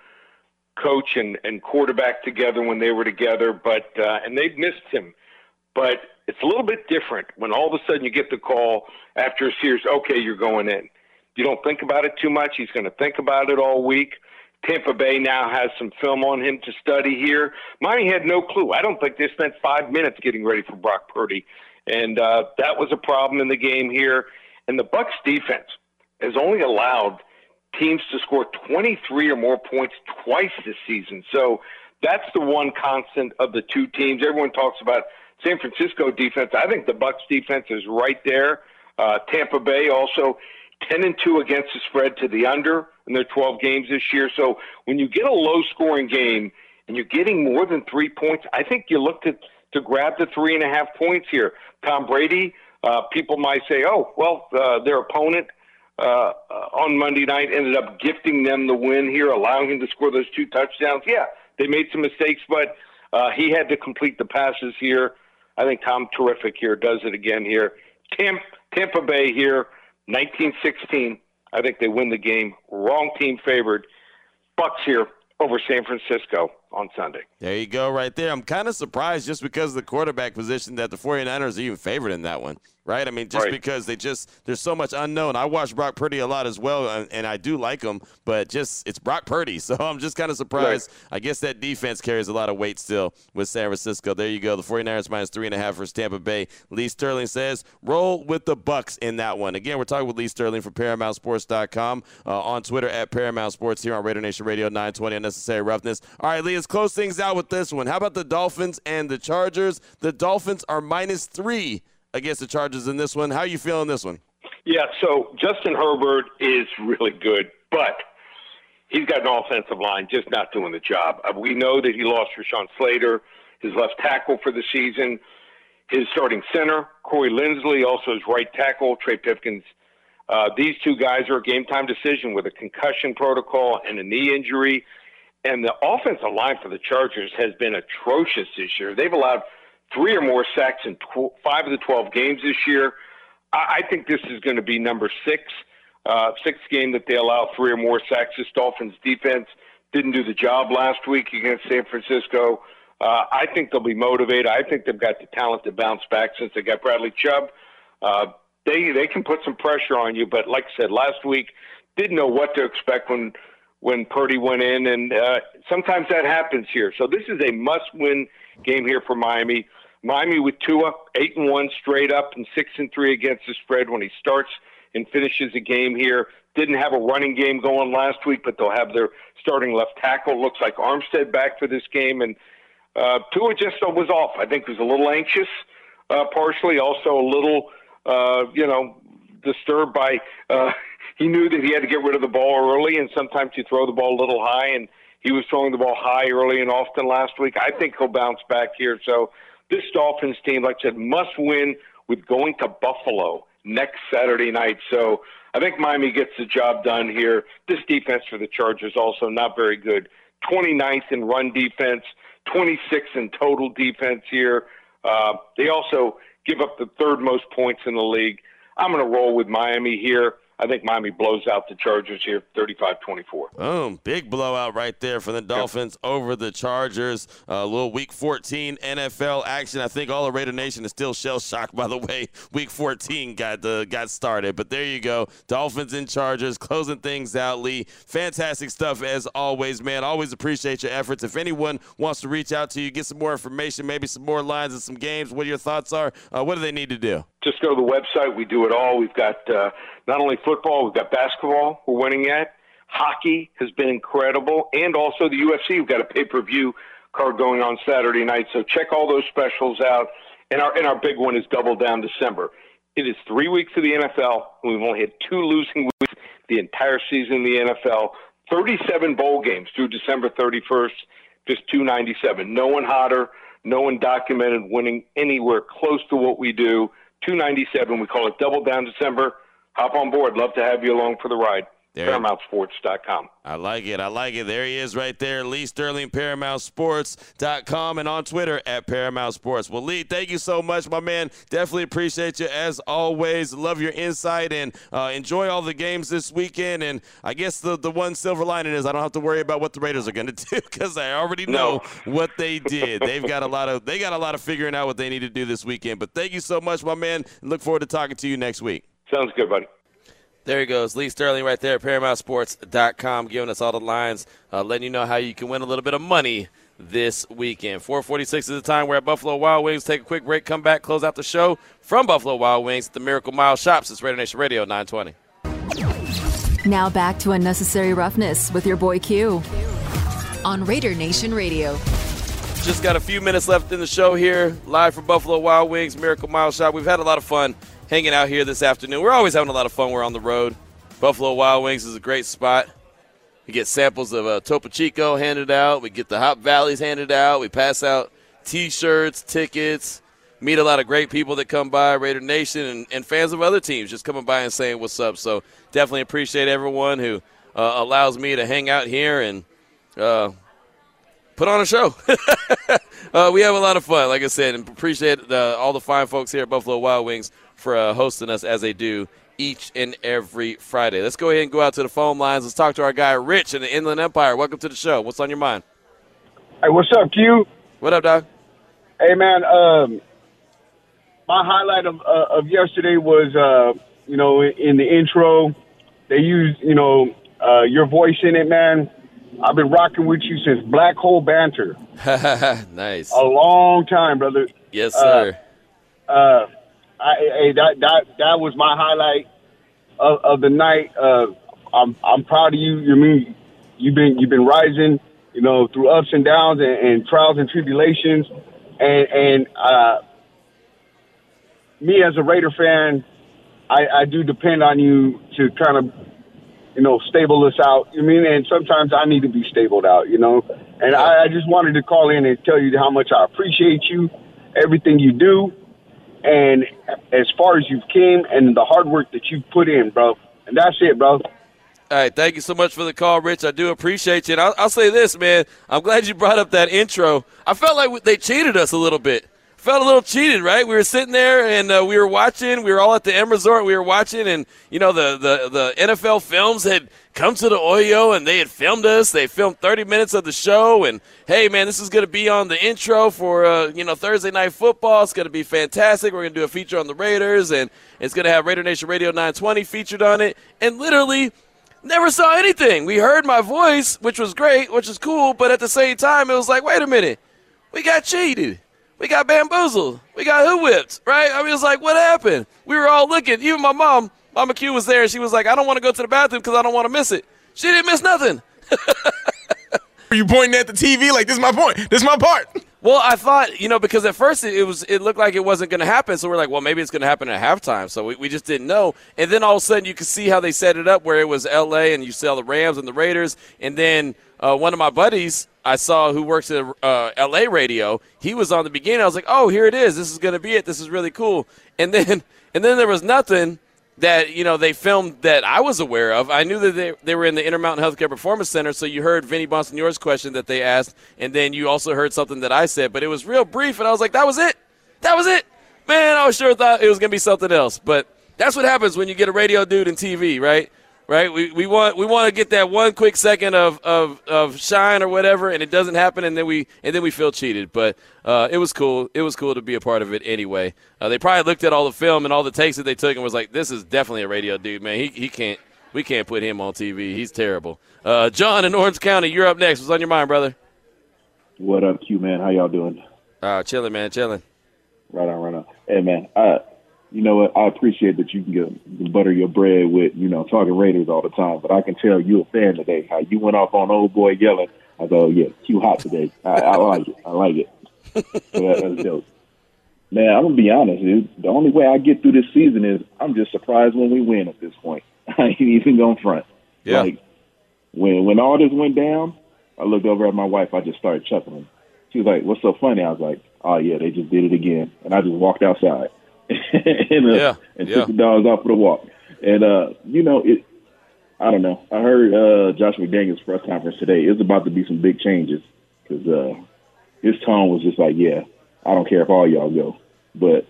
coach and, and quarterback together when they were together. But uh, and they've missed him. But it's a little bit different when all of a sudden you get the call after a series. Okay, you're going in. You don't think about it too much. He's going to think about it all week. Tampa Bay now has some film on him to study here. Miami had no clue. I don't think they spent five minutes getting ready for Brock Purdy and uh, that was a problem in the game here. And the Bucs defense has only allowed teams to score 23 or more points twice this season. So that's the one constant of the two teams. Everyone talks about San Francisco defense. I think the Bucs defense is right there. Uh, Tampa Bay also 10 and 2 against the spread to the under in their 12 games this year. So when you get a low scoring game and you're getting more than three points, I think you look to to grab the three and a half points here. Tom Brady, uh, people might say, oh, well, uh, their opponent uh, uh, on Monday night ended up gifting them the win here, allowing him to score those two touchdowns. Yeah, they made some mistakes, but uh, he had to complete the passes here. I think Tom Terrific here does it again here. Tampa, Tampa Bay here, 1916. I think they win the game. Wrong team favored. Bucs here over San Francisco on Sunday. There you go, right there. I'm kind of surprised just because of the quarterback position that the 49ers are even favored in that one, right? I mean, just Right. because they just, there's so much unknown. I watch Brock Purdy a lot as well, and, and I do like him, but just, it's Brock Purdy. So I'm just kind of surprised. I guess that defense carries a lot of weight still with San Francisco. There you go. The 49ers minus three and a half versus Tampa Bay. Lee Sterling says, roll with the Bucs in that one. Again, we're talking with Lee Sterling from ParamountSports.com uh, on Twitter at Paramount Sports here on Raider Nation Radio 920 Unnecessary Roughness. All right, Lee, let's close things out with this one. How about the Dolphins and the Chargers? The Dolphins are minus three against the Chargers in this one. How are you feeling this one? Yeah, so Justin Herbert is really good, but he's got an offensive line just not doing the job. Uh, we know that he lost Rashawn Slater, his left tackle for the season, his starting center, Corey Linsley, also his right tackle, Trey Pipkins. Uh, these two guys are a game time decision with a concussion protocol and a knee injury. And the offensive line for the Chargers has been atrocious this year. They've allowed three or more sacks in tw- five of the 12 games this year. I, I think this is going to be number six, uh, sixth game that they allow three or more sacks. This Dolphins defense didn't do the job last week against San Francisco. Uh, I think they'll be motivated. I think they've got the talent to bounce back since they got Bradley Chubb. Uh, they they can put some pressure on you, but like I said last week, didn't know what to expect when when Purdy went in, and uh, sometimes that happens here. So this is a must-win game here for Miami. Miami with Tua, eight and one straight up, and six and three against the spread when he starts and finishes the game here. Didn't have a running game going last week, but they'll have their starting left tackle. Looks like Armstead back for this game, and uh, Tua just was off. I think he was a little anxious, uh, partially, also a little, uh, you know, disturbed by. Uh, he knew that he had to get rid of the ball early, and sometimes you throw the ball a little high, and he was throwing the ball high early and often last week. I think he'll bounce back here. So this Dolphins team, like I said, must win with going to Buffalo next Saturday night. So I think Miami gets the job done here. This defense for the Chargers also not very good. 29th in run defense, 26th in total defense here. Uh, they also give up the third most points in the league. I'm going to roll with Miami here. I think Miami blows out the Chargers here 35-24. Boom. Big blowout right there for the Dolphins over the Chargers. A uh, little week 14 NFL action. I think all of Raider Nation is still shell shocked by the way week 14 got uh, got started. But there you go. Dolphins and Chargers closing things out, Lee. Fantastic stuff as always, man. Always appreciate your efforts. If anyone wants to reach out to you, get some more information, maybe some more lines and some games, what your thoughts are, uh, what do they need to do? Just go to the website. We do it all. We've got uh, not only football, we've got basketball we're winning at. Hockey has been incredible. And also the UFC. We've got a pay per view card going on Saturday night. So check all those specials out. And our, and our big one is Double Down December. It is three weeks of the NFL, and we've only had two losing weeks the entire season in the NFL. 37 bowl games through December 31st, just 297. No one hotter, no one documented winning anywhere close to what we do. 297. We call it Double Down December. Hop on board. Love to have you along for the ride. There. ParamountSports.com. I like it. I like it. There he is right there. Lee Sterling, ParamountSports.com, and on Twitter at Paramount Sports. Well, Lee, thank you so much, my man. Definitely appreciate you as always. Love your insight and uh, enjoy all the games this weekend. And I guess the, the one silver lining is I don't have to worry about what the Raiders are going to do because I already know No. what they did. They've got a lot of they got a lot of figuring out what they need to do this weekend. But thank you so much, my man. Look forward to talking to you next week. Sounds good, buddy. There he goes, Lee Sterling right there at ParamountSports.com, giving us all the lines, uh, letting you know how you can win a little bit of money this weekend. 446 is the time. We're at Buffalo Wild Wings. Take a quick break, come back, close out the show from Buffalo Wild Wings at the Miracle Mile Shops. It's Raider Nation Radio 920. Now back to Unnecessary Roughness with your boy Q. On Raider Nation Radio. Just got a few minutes left in the show here, live from Buffalo Wild Wings, Miracle Mile Shop. We've had a lot of fun hanging out here this afternoon. We're always having a lot of fun. We're on the road. Buffalo Wild Wings is a great spot. We get samples of uh, Topo Chico handed out. We get the Hop Valleys handed out. We pass out T-shirts, tickets. Meet a lot of great people that come by, Raider Nation, and, and fans of other teams just coming by and saying what's up. So definitely appreciate everyone who uh, allows me to hang out here and uh, put on a show. uh, we have a lot of fun, like I said, and appreciate all the fine folks here at Buffalo Wild Wings for uh, hosting us as they do each and every Friday. Let's go ahead and go out to the phone lines. Let's talk to our guy Rich in the Inland Empire. Welcome to the show. What's on your mind? Hey, what's up, Q? What up, Doc? Hey, man. Um, my highlight of uh, of yesterday was, uh, you know, in the intro, they used, you know, uh, your voice in it, man. I've been rocking with you since Black Hole Banter. nice. A long time, brother. Yes, sir. Uh, uh, I, that that that was my highlight of, of the night. Uh, I'm I'm proud of you. You mean you've been you've been rising, you know, through ups and downs and, and trials and tribulations, and and uh, me as a Raider fan, I, I do depend on you to kind of you know stable us out. You mean, and sometimes I need to be stabled out. You know, and I, I just wanted to call in and tell you how much I appreciate you, everything you do and as far as you've came and the hard work that you've put in, bro. And that's it, bro. All right, thank you so much for the call, Rich. I do appreciate you. And I'll, I'll say this, man. I'm glad you brought up that intro. I felt like they cheated us a little bit. Felt a little cheated, right? We were sitting there and uh, we were watching. We were all at the M Resort. We were watching, and you know the the the NFL films had come to the Oyo and they had filmed us. They filmed 30 minutes of the show, and hey, man, this is going to be on the intro for uh, you know Thursday night football. It's going to be fantastic. We're going to do a feature on the Raiders, and it's going to have Raider Nation Radio 920 featured on it. And literally, never saw anything. We heard my voice, which was great, which is cool, but at the same time, it was like, wait a minute, we got cheated. We got bamboozled. We got who whipped, right? I mean, it was like, what happened? We were all looking. Even my mom, Mama Q, was there, and she was like, I don't want to go to the bathroom because I don't want to miss it. She didn't miss nothing. Are you pointing at the TV like this is my point? This is my part. Well, I thought, you know, because at first it, was it looked like it wasn't going to happen, so we're like, well, maybe it's going to happen at halftime. So we, we just didn't know. And then all of a sudden, you could see how they set it up, where it was L.A. and you saw the Rams and the Raiders, and then uh, one of my buddies I saw who works at uh, L.A. radio, he was on the beginning. I was like, oh, here it is. This is going to be it. This is really cool. And then and then there was nothing that you know they filmed that I was aware of. I knew that they, they were in the Intermountain Healthcare Performance Center, so you heard Vinny Bonsignore's question that they asked, and then you also heard something that I said, but it was real brief, and I was like, that was it, that was it, man. I was sure thought it was gonna be something else, but That's what happens when you get a radio dude in TV, right? Right? We, we want we want to get that one quick second of, of, of shine or whatever, and it doesn't happen, and then we and then we feel cheated. But uh, it was cool. It was cool to be a part of it anyway. Uh, they probably looked at all the film and all the takes that they took and was like, "This is definitely a radio dude, man. He he can't we can't put him on TV. He's terrible." Uh, John in Orange County, you're up next. What's on your mind, brother? What up, Q man? How y'all doing? Uh, chilling, man, chilling. Right on, right on. Hey man, I, you know what? I appreciate that you can get you can butter your bread with you know talking Raiders all the time, but I can tell you a fan today. How you went off on old boy yelling. I go, yeah, Q hot today. I, I like it. I like it. So that, that's dope. Man, I'm gonna be honest, dude. The only way I get through this season is I'm just surprised when we win at this point. I ain't even going front. Yeah. Like when when all this went down, I looked over at my wife. I just started chuckling. She was like, "What's so funny?" I was like, "Oh yeah, they just did it again." And I just walked outside and, uh, Yeah, and yeah. took the dogs out for the walk. And uh, you know, it. I don't know. I heard uh, Josh McDaniel's press conference today. It's about to be some big changes because uh, his tone was just like, "Yeah, I don't care if all y'all go, but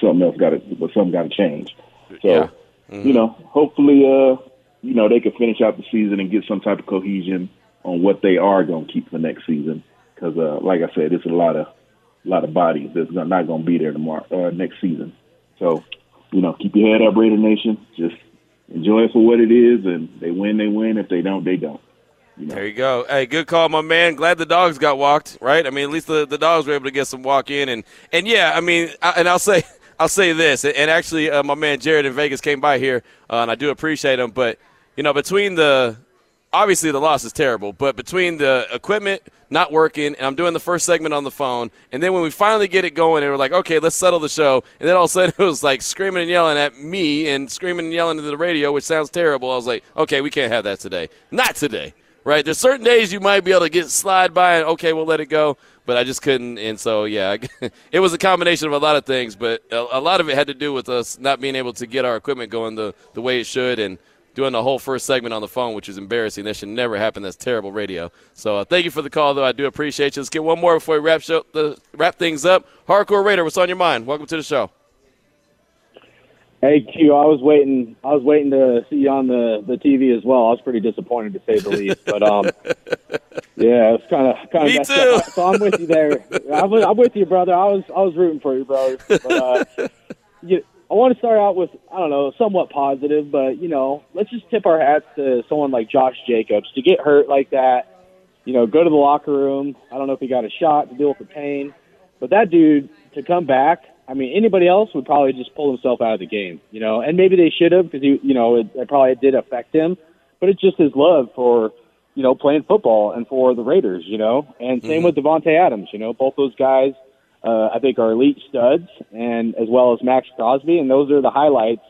something else got to, but something got to change." So, Yeah. Mm-hmm. you know, hopefully, uh, you know, they can finish out the season and get some type of cohesion on what they are going to keep for next season. Because, uh, like I said, it's a lot of, a lot of bodies that's not going to be there tomorrow, uh, next season. So, you know, keep your head up, Raider Nation. Just enjoy it for what it is, and they win, they win. If they don't, they don't. There you go. Hey, good call, my man. Glad the dogs got walked, right? I mean, at least the, the dogs were able to get some walk in, and and yeah, I mean, I, and I'll say I'll say this, and actually, uh, my man Jared in Vegas came by here, uh, and I do appreciate him, but you know, between the obviously the loss is terrible, but between the equipment not working, and I'm doing the first segment on the phone, and then when we finally get it going, and we're like, okay, let's settle the show, and then all of a sudden it was like screaming and yelling at me and screaming and yelling into the radio, which sounds terrible. I was like, okay, we can't have that today. Not today, right? There's certain days you might be able to get slide by, and okay, we'll let it go, but I just couldn't, and so yeah, it was a combination of a lot of things, but a, lot of it had to do with us not being able to get our equipment going the the way it should, and doing the whole first segment on the phone, which is embarrassing. That should never happen. That's terrible radio. So uh, thank you for the call, though. I do appreciate you. Let's get one more before we wrap show, the, wrap things up. Hardcore Raider, what's on your mind? Welcome to the show. Hey Q, I was waiting. I was waiting to see you on the the TV as well. I was pretty disappointed to say the least, but um, yeah, it's kind of kind of. Me messed too. Up. So I'm with you there. I'm with, I'm with you, brother. I was I was rooting for you, brother. But, uh, you, I want to start out with I don't know, somewhat positive, but you know, let's just tip our hats to someone like Josh Jacobs to get hurt like that. You know, go to the locker room. I don't know if he got a shot to deal with the pain, but that dude to come back. I mean, anybody else would probably just pull himself out of the game, you know, and maybe they should have because he, you know, it, it probably did affect him. But it's just his love for, you know, playing football and for the Raiders, you know, and same mm-hmm. with Davante Adams, you know, both those guys, uh, I think are elite studs, and as well as Maxx Crosby, and those are the highlights,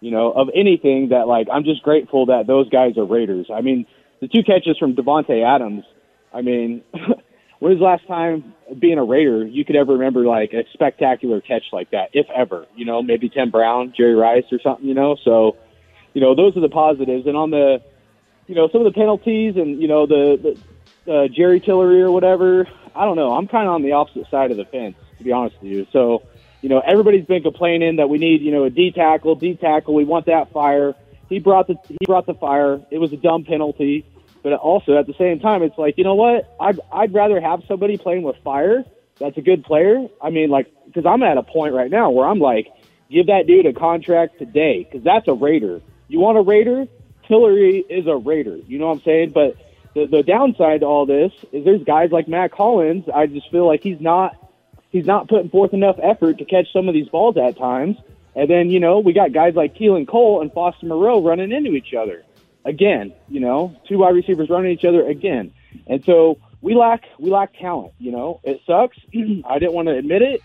you know, of anything that like I'm just grateful that those guys are Raiders. I mean, the two catches from Davante Adams. I mean, when was the last time being a Raider you could ever remember like a spectacular catch like that, if ever? You know, maybe Tim Brown, Jerry Rice, or something. You know, so you know those are the positives. And on the, you know, some of the penalties and you know the, the uh, Jerry Tillery or whatever. I don't know. I'm kind of on the opposite side of the fence, to be honest with you. So, you know, everybody's been complaining that we need, you know, a D tackle, D tackle. We want that fire. He brought the he brought the fire. It was a dumb penalty, but also at the same time, it's like, you know what? I'd I'd rather have somebody playing with fire. That's a good player. I mean, like, because I'm at a point right now where I'm like, give that dude a contract today, because that's a Raider. You want a Raider? Tillery is a Raider. You know what I'm saying? But the, the downside to all this is there's guys like Mack Hollins. I just feel like he's not he's not putting forth enough effort to catch some of these balls at times. And then you know we got guys like Keelan Cole and Foster Moreau running into each other again. You know, two wide receivers running each other again. And so we lack we lack talent. You know, it sucks. I didn't want to admit it.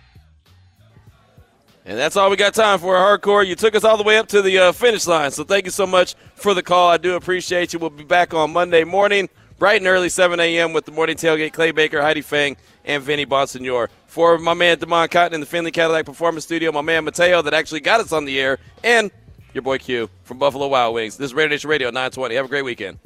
And that's all we got time for, Hardcore. You took us all the way up to the uh, finish line, so thank you so much for the call. I do appreciate you. We'll be back on Monday morning, bright and early, 7 a.m. with the morning tailgate. Clay Baker, Heidi Fang, and Vinny Bonsignore. For my man Damon Cotton in the Findlay Cadillac Performance Studio, my man Mateo that actually got us on the air, and your boy Q from Buffalo Wild Wings. This is Radio Nation Radio 920. Have a great weekend.